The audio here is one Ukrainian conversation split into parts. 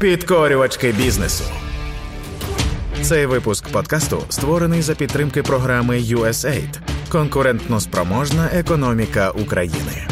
Підкорювачки бізнесу. Цей випуск подкасту створений за підтримки програми USAID Конкурентно спроможна економіка України.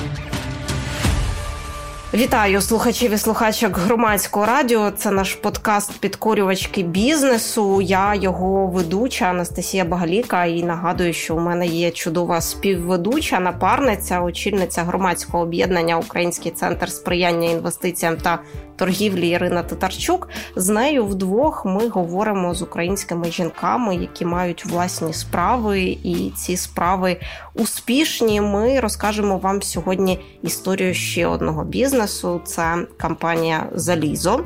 Вітаю слухачів і слухачок громадського радіо. Це наш подкаст підкорювачки бізнесу. Я його ведуча Анастасія Багаліка. І нагадую, що у мене є чудова співведуча, напарниця, очільниця громадського об'єднання Український центр сприяння інвестиціям та торгівлі Ірина Татарчук. З нею вдвох ми говоримо з українськими жінками, які мають власні справи, і ці справи успішні. Ми розкажемо вам сьогодні історію ще одного бізнесу. Це компанія Залізо.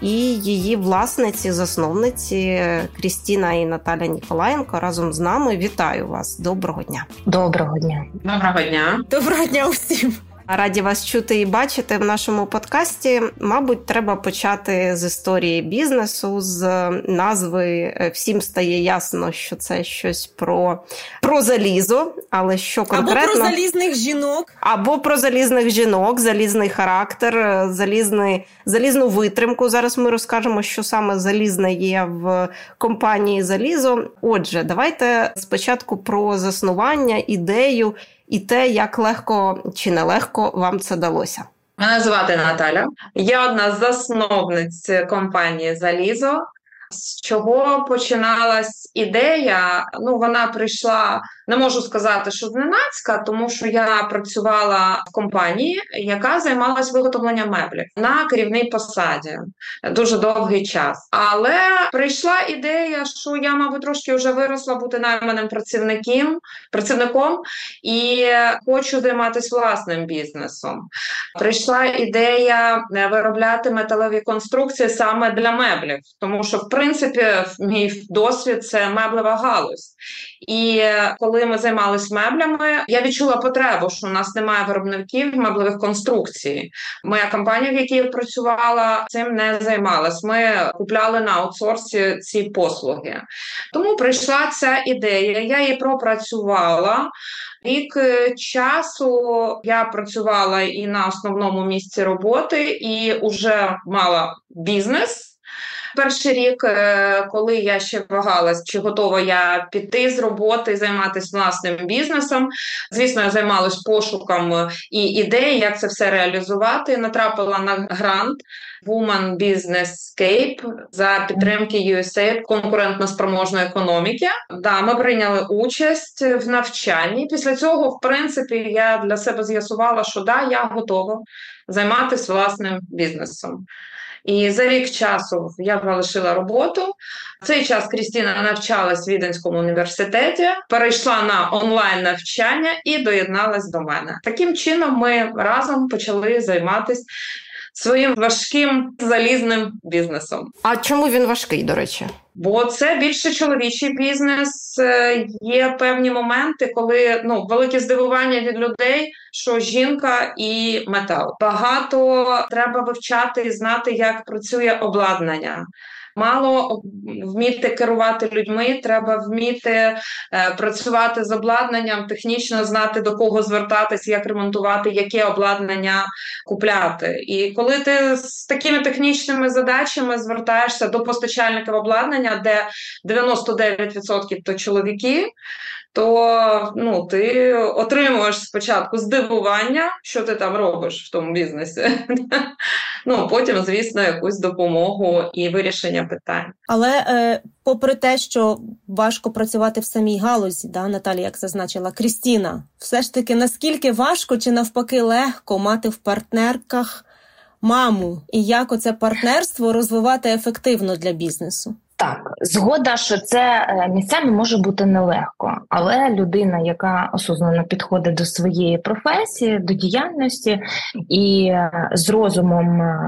І її власниці, засновниці Крістіна і Наталя Ніколаєнко разом з нами. Вітаю вас! Доброго дня! Доброго дня! Доброго дня! Доброго дня усім! Раді вас чути і бачити в нашому подкасті. Мабуть, треба почати з історії бізнесу, з назви. Всім стає ясно, що це щось про про залізо, але що конкретно або про залізних жінок, або про залізних жінок, залізний характер, залізний, залізну витримку. Зараз ми розкажемо, що саме залізне є в компанії Залізо. Отже, давайте спочатку про заснування, ідею і те, як легко чи нелегко вам це далося. Мене звати Наталя. Я одна з засновниць компанії Залізо. З чого починалась ідея? Ну, вона прийшла, не можу сказати, що зненацька, тому що я працювала в компанії, яка займалась виготовленням меблів на керівній посаді дуже довгий час. Але прийшла ідея, що я, мабуть, трошки вже виросла бути найманим працівником, працівником і хочу займатися власним бізнесом. Прийшла ідея виробляти металеві конструкції саме для меблів, тому що в принципі, мій досвід це меблева галузь. І коли ми займалися меблями, я відчула потребу, що у нас немає виробників меблевих конструкцій. Моя компанія, в якій я працювала, цим не займалась. Ми купляли на аутсорсі ці послуги. Тому прийшла ця ідея. Я її пропрацювала. Рік часу я працювала і на основному місці роботи, і вже мала бізнес. Перший рік, е, коли я ще вагалась, чи готова я піти з роботи займатися власним бізнесом. Звісно, я займалась пошуком і ідей, як це все реалізувати. Натрапила на грант Woman Business Scape за підтримки USAID конкурентно спроможної економіки. Да, ми прийняли участь в навчанні. Після цього, в принципі, я для себе з'ясувала, що да, я готова займатися власним бізнесом. І за рік часу я залишила роботу. Цей час Крістіна навчалась в Віденському університеті, перейшла на онлайн навчання і доєдналась до мене. Таким чином, ми разом почали займатися своїм важким залізним бізнесом. А чому він важкий, до речі? Бо це більше чоловічий бізнес. Е, є певні моменти, коли ну велике здивування від людей, що жінка і метал. Багато треба вивчати і знати, як працює обладнання. Мало вміти керувати людьми, треба вміти е, працювати з обладнанням, технічно знати до кого звертатись, як ремонтувати, яке обладнання купляти. І коли ти з такими технічними задачами звертаєшся до постачальників обладнання, де 99% то чоловіки то ну, ти отримуєш спочатку здивування, що ти там робиш в тому бізнесі. Ну потім, звісно, якусь допомогу і вирішення питань. Але е, попри те, що важко працювати в самій галузі, да, Наталі, як зазначила Крістіна, все ж таки наскільки важко чи навпаки легко мати в партнерках маму, і як оце партнерство розвивати ефективно для бізнесу? Так, згода, що це е, місцями може бути нелегко, але людина, яка осознано підходить до своєї професії, до діяльності і е, з розумом е,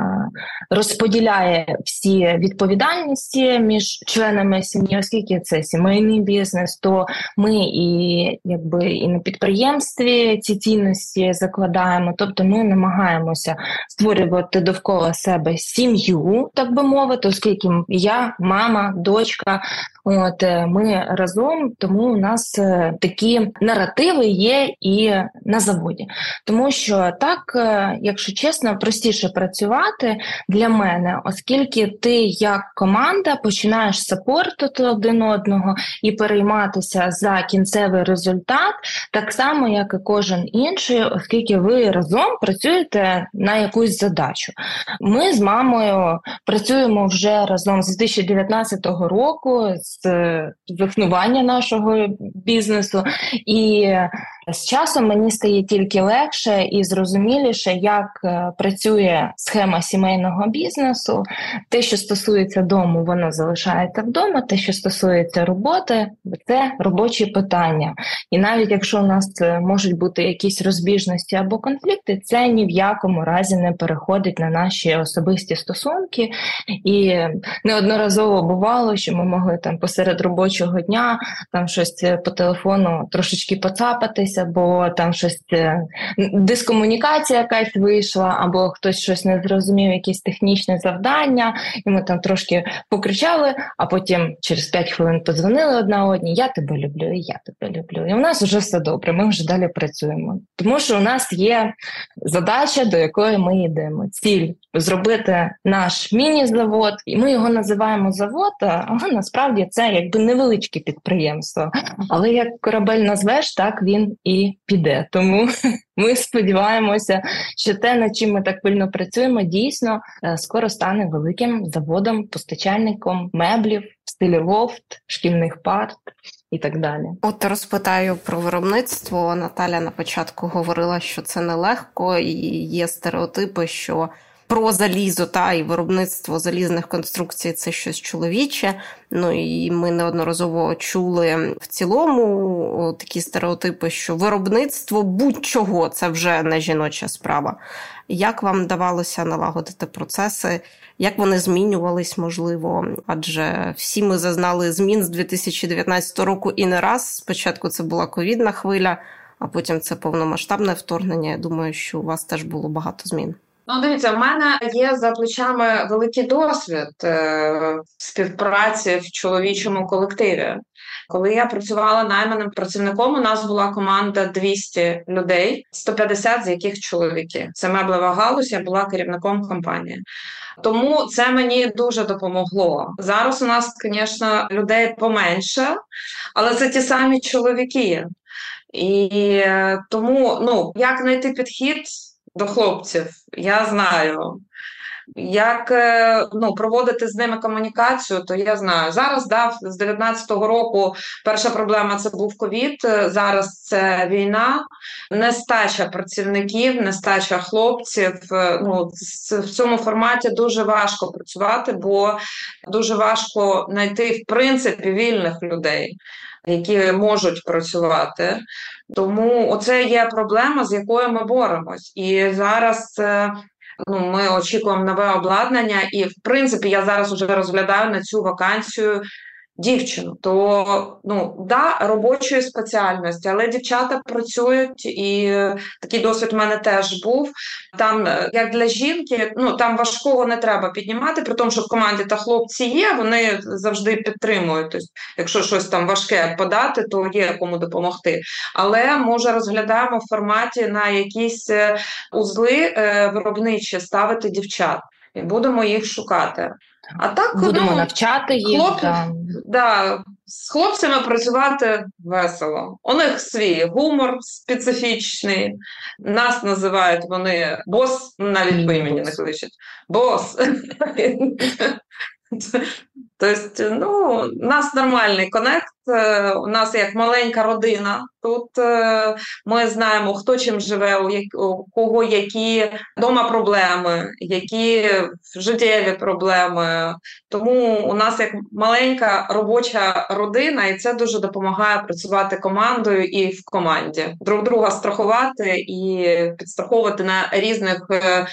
розподіляє всі відповідальності між членами сім'ї, оскільки це сімейний бізнес, то ми і якби і на підприємстві ці цінності закладаємо. Тобто ми намагаємося створювати довкола себе сім'ю, так би мовити, оскільки я мама мама, дочка. От е, ми разом, тому у нас е, такі наративи є і на заводі. Тому що так, е, якщо чесно, простіше працювати для мене, оскільки ти як команда починаєш сапортити один одного і перейматися за кінцевий результат, так само, як і кожен інший, оскільки ви разом працюєте на якусь задачу. Ми з мамою працюємо вже разом з 2019 року з заснування нашого бізнесу, і з часом мені стає тільки легше і зрозуміліше, як е, працює схема сімейного бізнесу. Те, що стосується дому, воно залишається вдома. Те, що стосується роботи, це робочі питання. І навіть якщо у нас е, можуть бути якісь розбіжності або конфлікти, це ні в якому разі не переходить на наші особисті стосунки. І неодноразово бувало, що ми могли там посеред робочого дня там щось е, по телефону трошечки поцапатися домовилися, бо там щось е, дискомунікація якась вийшла, або хтось щось не зрозумів, якесь технічне завдання, і ми там трошки покричали, а потім через 5 хвилин подзвонили одна одній. Я тебе люблю, і я тебе люблю. І у нас вже все добре. Ми вже далі працюємо. Тому що у нас є задача, до якої ми йдемо. Ціль зробити наш міні-завод, і ми його називаємо завод, але насправді це якби невеличке підприємство. Але як корабель назвеш, так він і піде. Тому ми сподіваємося, що те, над чим ми так пильно працюємо, дійсно е, скоро стане великим заводом, постачальником меблів в стилі лофт, шкільних парт. І так далі, от розпитаю про виробництво. Наталя на початку говорила, що це нелегко, і є стереотипи, що про залізо та і виробництво залізних конструкцій це щось чоловіче. Ну і ми неодноразово чули в цілому такі стереотипи, що виробництво будь-чого це вже не жіноча справа. Як вам давалося налагодити процеси? Як вони змінювались, можливо? Адже всі ми зазнали змін з 2019 року і не раз. Спочатку це була ковідна хвиля, а потім це повномасштабне вторгнення. Я думаю, що у вас теж було багато змін. Ну, дивіться, в мене є за плечами великий досвід е, співпраці в чоловічому колективі. Коли я працювала найманим працівником, у нас була команда 200 людей, 150 з яких чоловіки. Це меблева галузь, я була керівником компанії. Тому це мені дуже допомогло. Зараз у нас, звісно, людей поменше, але це ті самі чоловіки. І е, тому ну як знайти підхід до хлопців. Я знаю. Як е, ну, проводити з ними комунікацію, то я знаю. Зараз дав з 19-го року перша проблема це був ковід. Зараз це війна, нестача працівників, нестача хлопців. Е, ну, В цьому форматі дуже важко працювати, бо дуже важко знайти в принципі вільних людей, які можуть працювати. Тому оце є проблема, з якою ми боремось. І зараз е, ну, ми очікуємо нове обладнання, і в принципі я зараз вже розглядаю на цю вакансію дівчину, то ну да, робочої спеціальності, але дівчата працюють, і такий досвід в мене теж був. Там, е, як для жінки, ну там важкого не треба піднімати, при тому, що в команді та хлопці є, вони завжди підтримують. Тобто, якщо щось там важке подати, то є кому допомогти. Але може розглядаємо в форматі на якісь е, узли е, виробничі ставити дівчат. І будемо їх шукати. А так будемо ну, навчати їх. Хлоп... Та... Да, з хлопцями працювати весело. У них свій гумор специфічний. Нас називають вони бос, навіть по імені не кличуть. Бос. Тобто, ну, у нас нормальний конект, е, у нас як маленька родина. Тут е, ми знаємо, хто чим живе, у кого які вдома проблеми, які життєві проблеми. Тому у нас як маленька робоча родина, і це дуже допомагає працювати командою і в команді, друг друга страхувати і підстраховувати на різних е,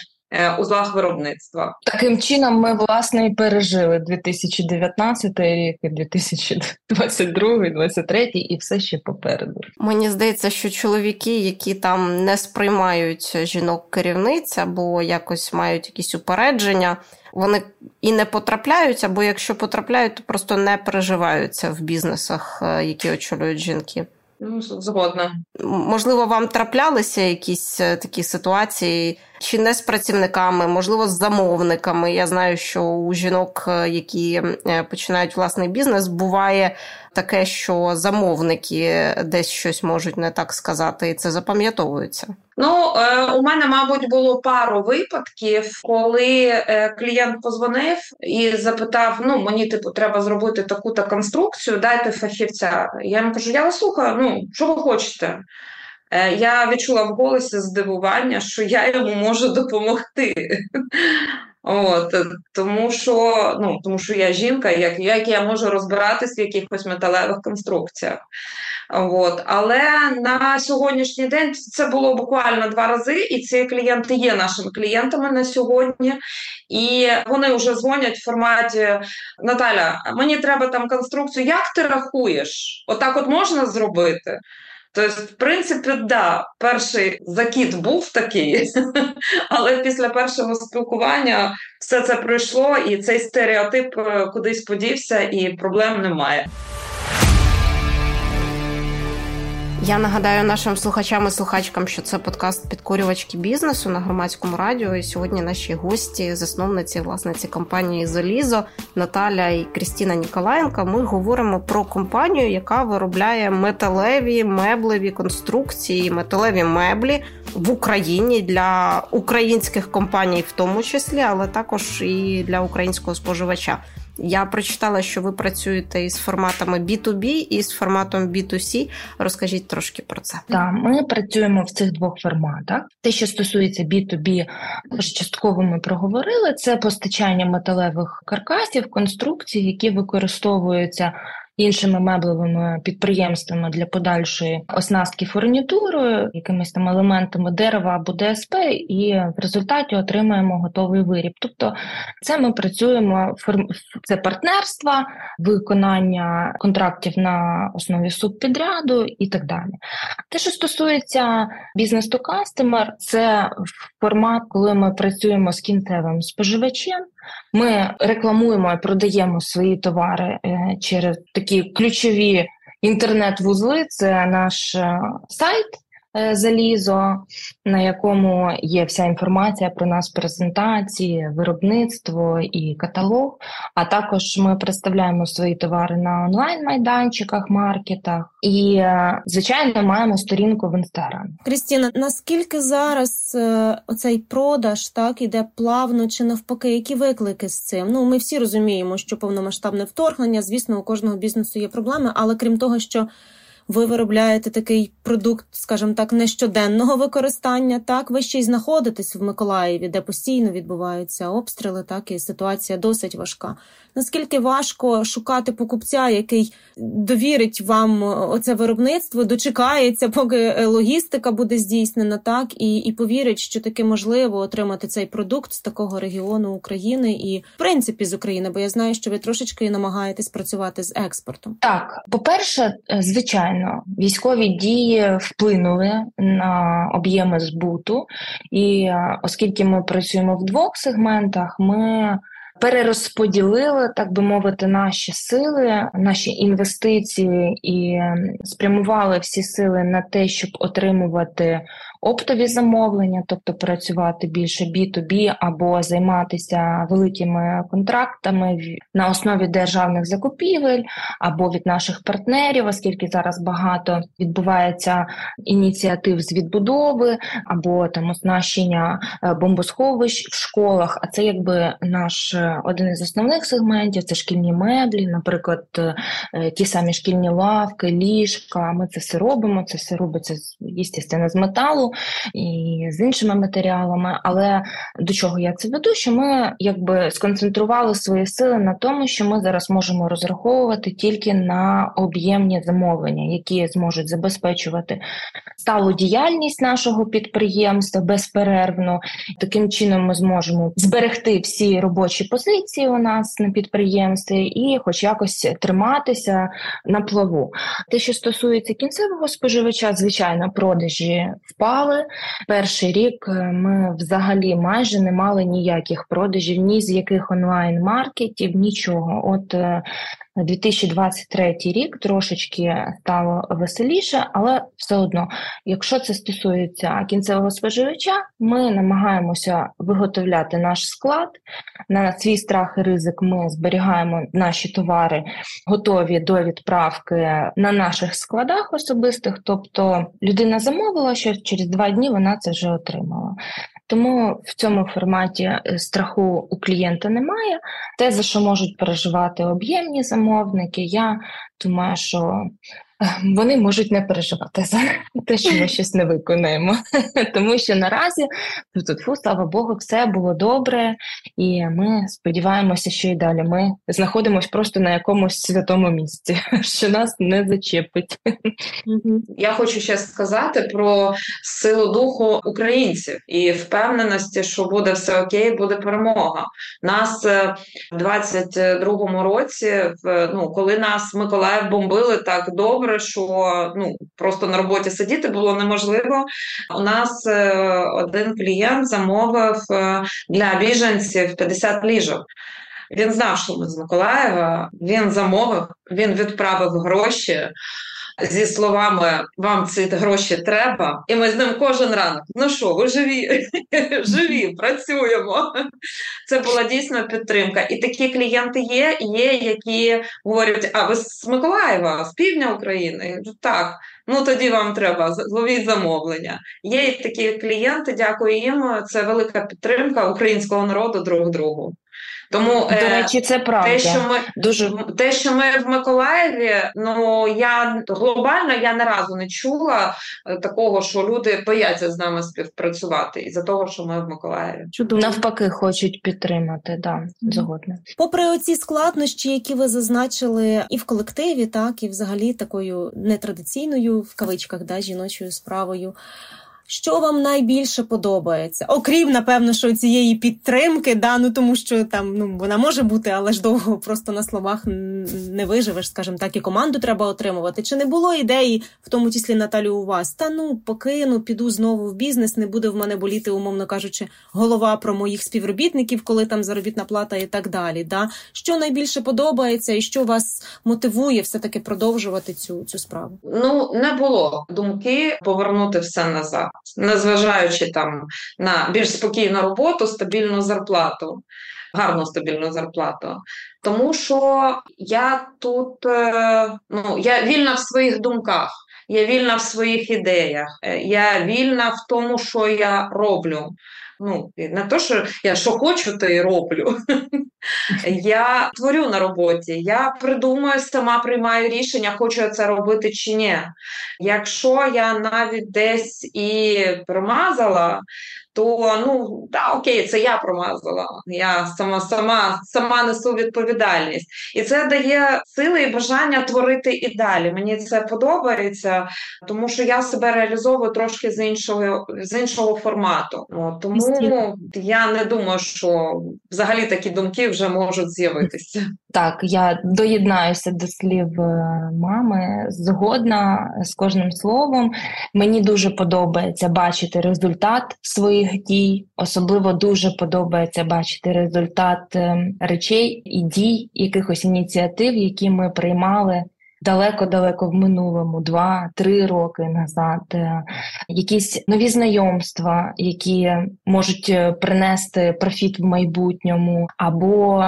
узлах виробництва. Таким чином, ми власне і пережили 2019 рік, 2022, 2023 і все ще попереду. Мені здається, що чоловіки, які там не сприймають жінок керівниць або якось мають якісь упередження, вони і не потрапляють, або якщо потрапляють, то просто не переживаються в бізнесах, е, які очолюють жінки. Ну, згодна. Можливо, вам траплялися якісь е, такі ситуації, чи не з працівниками, можливо, з замовниками. Я знаю, що у жінок, е, які е, починають власний бізнес, буває таке, що замовники десь щось можуть не так сказати, і це запам'ятовується. Ну, е, у мене, мабуть, було пару випадків, коли клієнт позвонив і запитав: ну, мені типу треба зробити таку-то конструкцію, дайте фахівця. Я йому кажу, я вас слухаю, ну що ви хочете? Е, я відчула в голосі здивування, що я йому можу допомогти. От, Тому що ну, тому що я жінка, як як я можу розбиратись в якихось металевих конструкціях. От. Але на сьогоднішній день це було буквально два рази, і ці клієнти є нашими клієнтами на сьогодні. І вони вже дзвонять в форматі Наталя, мені треба там конструкцію. Як ти рахуєш? Отак от можна зробити? Тобто, в принципі, да, перший закіт був такий, але після першого спілкування все це пройшло, і цей стереотип е, кудись подівся, і проблем немає. Я нагадаю нашим слухачам і слухачкам, що це подкаст підкорювачки бізнесу на громадському радіо. І сьогодні наші гості, засновниці власниці компанії Залізо Наталя і Крістіна Ніколаєнка. Ми говоримо про компанію, яка виробляє металеві меблеві конструкції, металеві меблі в Україні для українських компаній, в тому числі, але також і для українського споживача. Я прочитала, що ви працюєте із форматами B2B і з форматом B2C. Розкажіть трошки про це. Так, ми працюємо в цих двох форматах. Те, що стосується B2B, також частково ми проговорили. Це постачання металевих каркасів, конструкцій, які використовуються іншими меблевими підприємствами для подальшої оснастки фурнітурою, якимись там елементами дерева або ДСП, і в результаті отримаємо готовий виріб. Тобто, це ми працюємо це партнерство, виконання контрактів на основі субпідряду і так далі. Те, що стосується бізнес to customer, це формат, коли ми працюємо з кінцевим споживачем. Ми рекламуємо і продаємо свої товари е, через такі ключові інтернет-вузли. Це наш е, сайт. Е, залізо, на якому є вся інформація про нас, презентації, виробництво і каталог. А також ми представляємо свої товари на онлайн-майданчиках, маркетах і, е, звичайно, маємо сторінку в інстаграмі. Крістіна, наскільки зараз е, оцей продаж так іде плавно чи навпаки, які виклики з цим? Ну ми всі розуміємо, що повномасштабне вторгнення, звісно, у кожного бізнесу є проблеми, але крім того, що ви виробляєте такий продукт, скажімо так, нещоденного використання. Так, ви ще й знаходитесь в Миколаєві, де постійно відбуваються обстріли, так і ситуація досить важка. Наскільки важко шукати покупця, який довірить вам оце виробництво, дочекається, поки логістика буде здійснена, так і і повірить, що таки можливо отримати цей продукт з такого регіону України і в принципі з України, бо я знаю, що ви трошечки намагаєтесь працювати з експортом. Так, по перше, звичайно звичайно, військові дії вплинули на об'єми збуту, і е, оскільки ми працюємо в двох сегментах, ми перерозподілили, так би мовити, наші сили, наші інвестиції і спрямували всі сили на те, щоб отримувати оптові замовлення, тобто працювати більше B2B або займатися великими контрактами на основі державних закупівель або від наших партнерів, оскільки зараз багато відбувається ініціатив з відбудови або там оснащення е, бомбосховищ в школах. А це якби наш е, один із основних сегментів це шкільні меблі, наприклад, е, ті самі шкільні лавки, ліжка. Ми це все робимо. Це все робиться звісно, з металу. І з іншими матеріалами. Але до чого я це веду? Що ми якби сконцентрували свої сили на тому, що ми зараз можемо розраховувати тільки на об'ємні замовлення, які зможуть забезпечувати сталу діяльність нашого підприємства безперервно. Таким чином ми зможемо зберегти всі робочі позиції у нас на підприємстві і, хоч якось, триматися на плаву. Те, що стосується кінцевого споживача, звичайно, продажі впали. Перший рік е, ми взагалі майже не мали ніяких продажів, ні з яких онлайн-маркетів, нічого. От е, 2023 рік трошечки стало веселіше, але все одно, якщо це стосується кінцевого споживача, ми намагаємося виготовляти наш склад. На свій страх і ризик ми зберігаємо наші товари готові до відправки на наших складах особистих. Тобто людина замовила, що через два дні вона це вже отримала. Тому в цьому форматі е, страху у клієнта немає. Те, за що можуть переживати об'ємні замовники, я думаю, що вони можуть не переживати за те, що ми щось не виконаємо, тому що наразі тут фу, слава Богу, все було добре, і ми сподіваємося, що і далі ми знаходимося просто на якомусь святому місці, що нас не зачепить. Я хочу ще сказати про силу духу українців і впевненості, що буде все окей, буде перемога. Нас е, в 22-му році, ну коли нас Миколаїв бомбили так добре добре, що ну просто на роботі сидіти було неможливо. У нас е, один клієнт замовив е, для біженців 50 ліжок. Він знав, що ми з Миколаєва. Він замовив, він відправив гроші зі словами Вам ці гроші треба, і ми з ним кожен ранок. Ну що, ви живі, живі, працюємо. Це була дійсно підтримка. І такі клієнти є, є, які говорять: а ви з Миколаєва, з півдня України? Так. Ну тоді вам треба зловіть замовлення. Є такі клієнти, дякую їм. Це велика підтримка українського народу друг другу. Тому до е, речі, це правда. Те, що ми дуже те, що ми в Миколаєві, ну я глобально я не разу не чула е, такого, що люди бояться з нами співпрацювати із за того, що ми в Миколаєві. Чудово. навпаки, хочуть підтримати. Да, згодна. Попри оці складнощі, які ви зазначили, і в колективі, так і взагалі такою нетрадиційною в кавичках да жіночою справою. Що вам найбільше подобається? Окрім, напевно, що цієї підтримки, да, ну тому що там ну вона може бути, але ж довго просто на словах не виживеш, скажімо так, і команду треба отримувати. Чи не було ідеї, в тому числі Наталю, у вас? Та ну покину, піду знову в бізнес, не буде в мене боліти, умовно кажучи, голова про моїх співробітників, коли там заробітна плата і так далі. Да? Що найбільше подобається, і що вас мотивує все-таки продовжувати цю, цю справу? Ну не було думки повернути все назад незважаючи там на більш спокійну роботу, стабільну зарплату, гарну стабільну зарплату. Тому що я тут е, ну, я вільна в своїх думках. Я вільна в своїх ідеях, е, я вільна в тому, що я роблю. Ну, Не то, що я що хочу, то і роблю. Я творю на роботі, я придумаю, сама приймаю рішення, хочу я це робити чи ні. Якщо я навіть десь і промазала, то ну да, окей, це я промазала. Я сама сама сама несу відповідальність, і це дає сили і бажання творити і далі. Мені це подобається, тому що я себе реалізовую трошки з іншого з іншого формату. От, тому я не думаю, що взагалі такі думки вже можуть з'явитися. Так, я доєднаюся до слів е, мами. Згодна з кожним словом. Мені дуже подобається бачити результат своїх дій. Особливо дуже подобається бачити результат е, речей і дій, якихось ініціатив, які ми приймали далеко-далеко в минулому, два-три роки назад, е, якісь нові знайомства, які можуть е, принести профіт в майбутньому, або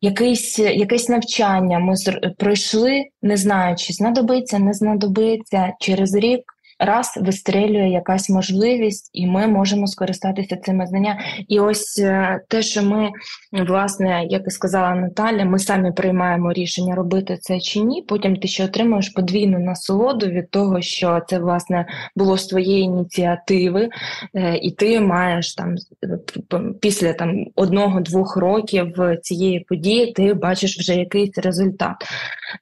якесь, якесь навчання ми пройшли, не знаючи, знадобиться, не знадобиться через рік. Раз вистрілює якась можливість, і ми можемо скористатися цими знаннями. І ось е, те, що ми, власне, як і сказала Наталя, ми самі приймаємо рішення робити це чи ні. Потім ти ще отримуєш подвійну насолоду від того, що це власне було з твоєї ініціативи, е, і ти маєш там після там одного-двох років цієї події, ти бачиш вже якийсь результат.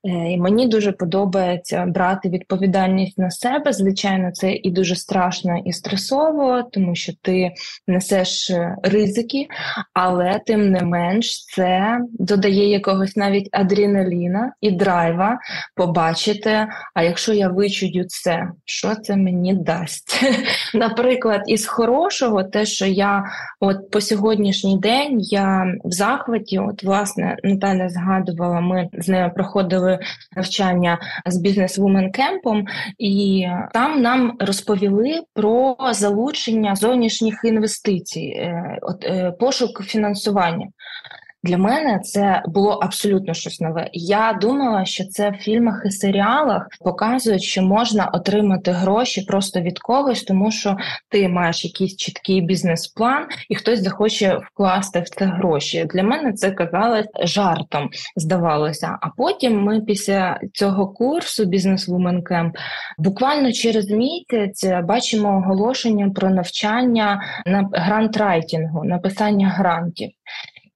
Е, і Мені дуже подобається брати відповідальність на себе. Звичайно, це і дуже страшно і стресово, тому що ти несеш е, ризики, але тим не менш це додає якогось навіть адреналіна і драйва побачити. А якщо я вичую це, що це мені дасть? Наприклад, із хорошого, те, що я от по сьогоднішній день я в захваті, от власне Наталя згадувала, ми з нею проходили навчання з бізнес-вумен кемпом, і там нам розповіли про залучення зовнішніх інвестицій, е, е, пошук фінансування. Для мене це було абсолютно щось нове. Я думала, що це в фільмах і серіалах показують, що можна отримати гроші просто від когось, тому що ти маєш якийсь чіткий бізнес-план, і хтось захоче вкласти в це гроші. Для мене це казалось жартом, здавалося. А потім ми після цього курсу Бізнес Camp буквально через місяць бачимо оголошення про навчання на грантрайтінгу, написання грантів.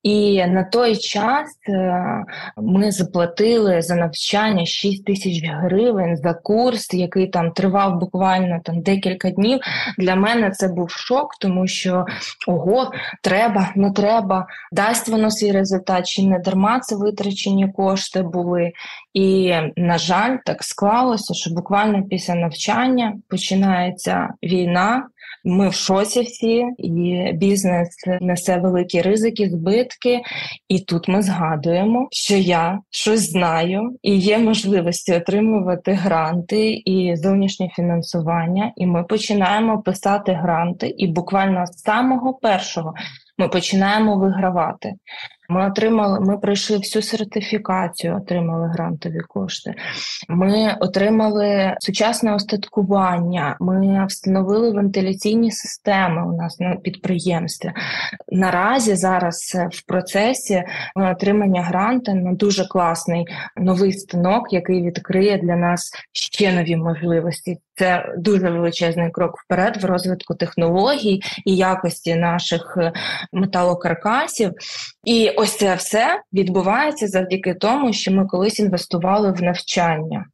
І на той час е, ми заплатили за навчання 6 тисяч гривень за курс, який там тривав буквально там декілька днів. Для мене це був шок, тому що ого, треба, не треба, дасть воно свій результат, чи не дарма це витрачені кошти були. І, на жаль, так склалося, що буквально після навчання починається війна. Ми в шоці всі, і бізнес несе великі ризики, збитки. І тут ми згадуємо, що я щось знаю, і є можливості отримувати гранти і зовнішнє фінансування. І ми починаємо писати гранти, і буквально з самого першого ми починаємо вигравати. Ми отримали, ми пройшли всю сертифікацію, отримали грантові кошти. Ми отримали сучасне остаткування. Ми встановили вентиляційні системи у нас на підприємстві. Наразі зараз в процесі отримання гранту на дуже класний новий станок, який відкриє для нас ще нові можливості. Це дуже величезний крок вперед в розвитку технологій і якості наших металокаркасів. І ось це все відбувається завдяки тому, що ми колись інвестували в навчання.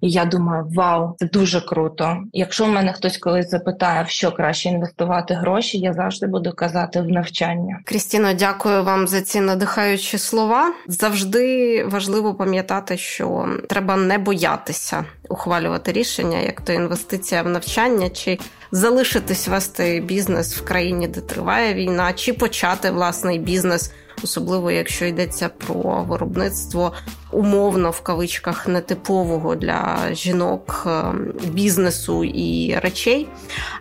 І я думаю, вау, це дуже круто. Якщо в мене хтось колись запитає, в що краще інвестувати гроші, я завжди буду казати в навчання. Крістіно, дякую вам за ці надихаючі слова. Завжди важливо пам'ятати, що треба не боятися ухвалювати рішення, як то інвестиція в навчання, чи залишитись вести бізнес в країні, де триває війна, чи почати власний бізнес особливо якщо йдеться про виробництво умовно в кавичках нетипового для жінок ем, бізнесу і речей.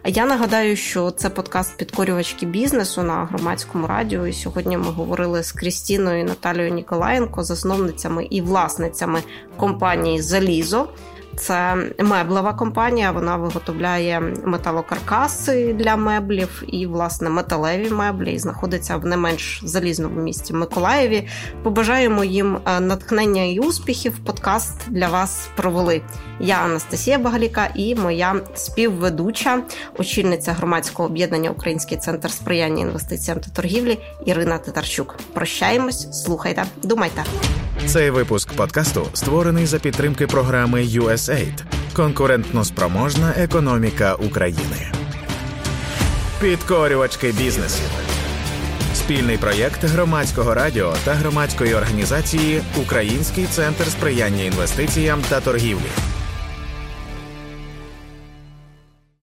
Я нагадаю, що це подкаст підкорювачки бізнесу на громадському радіо. І сьогодні ми говорили з Крістіною і Наталією Ніколаєнко, засновницями і власницями компанії Залізо. Це меблева компанія. Вона виготовляє металокаркаси для меблів і, власне, металеві меблі і знаходиться в не менш залізному місті Миколаєві. Побажаємо їм е, натхнення і успіхів. Подкаст для вас провели. Я Анастасія Багаліка і моя співведуча, очільниця громадського об'єднання Український центр сприяння інвестиціям та торгівлі Ірина Титарчук. Прощаємось, слухайте, думайте. Цей випуск подкасту створений за підтримки програми USAID Конкурентноспроможна економіка України. Підкорювачки бізнесу. Спільний проєкт громадського радіо та громадської організації Український центр сприяння інвестиціям та торгівлі.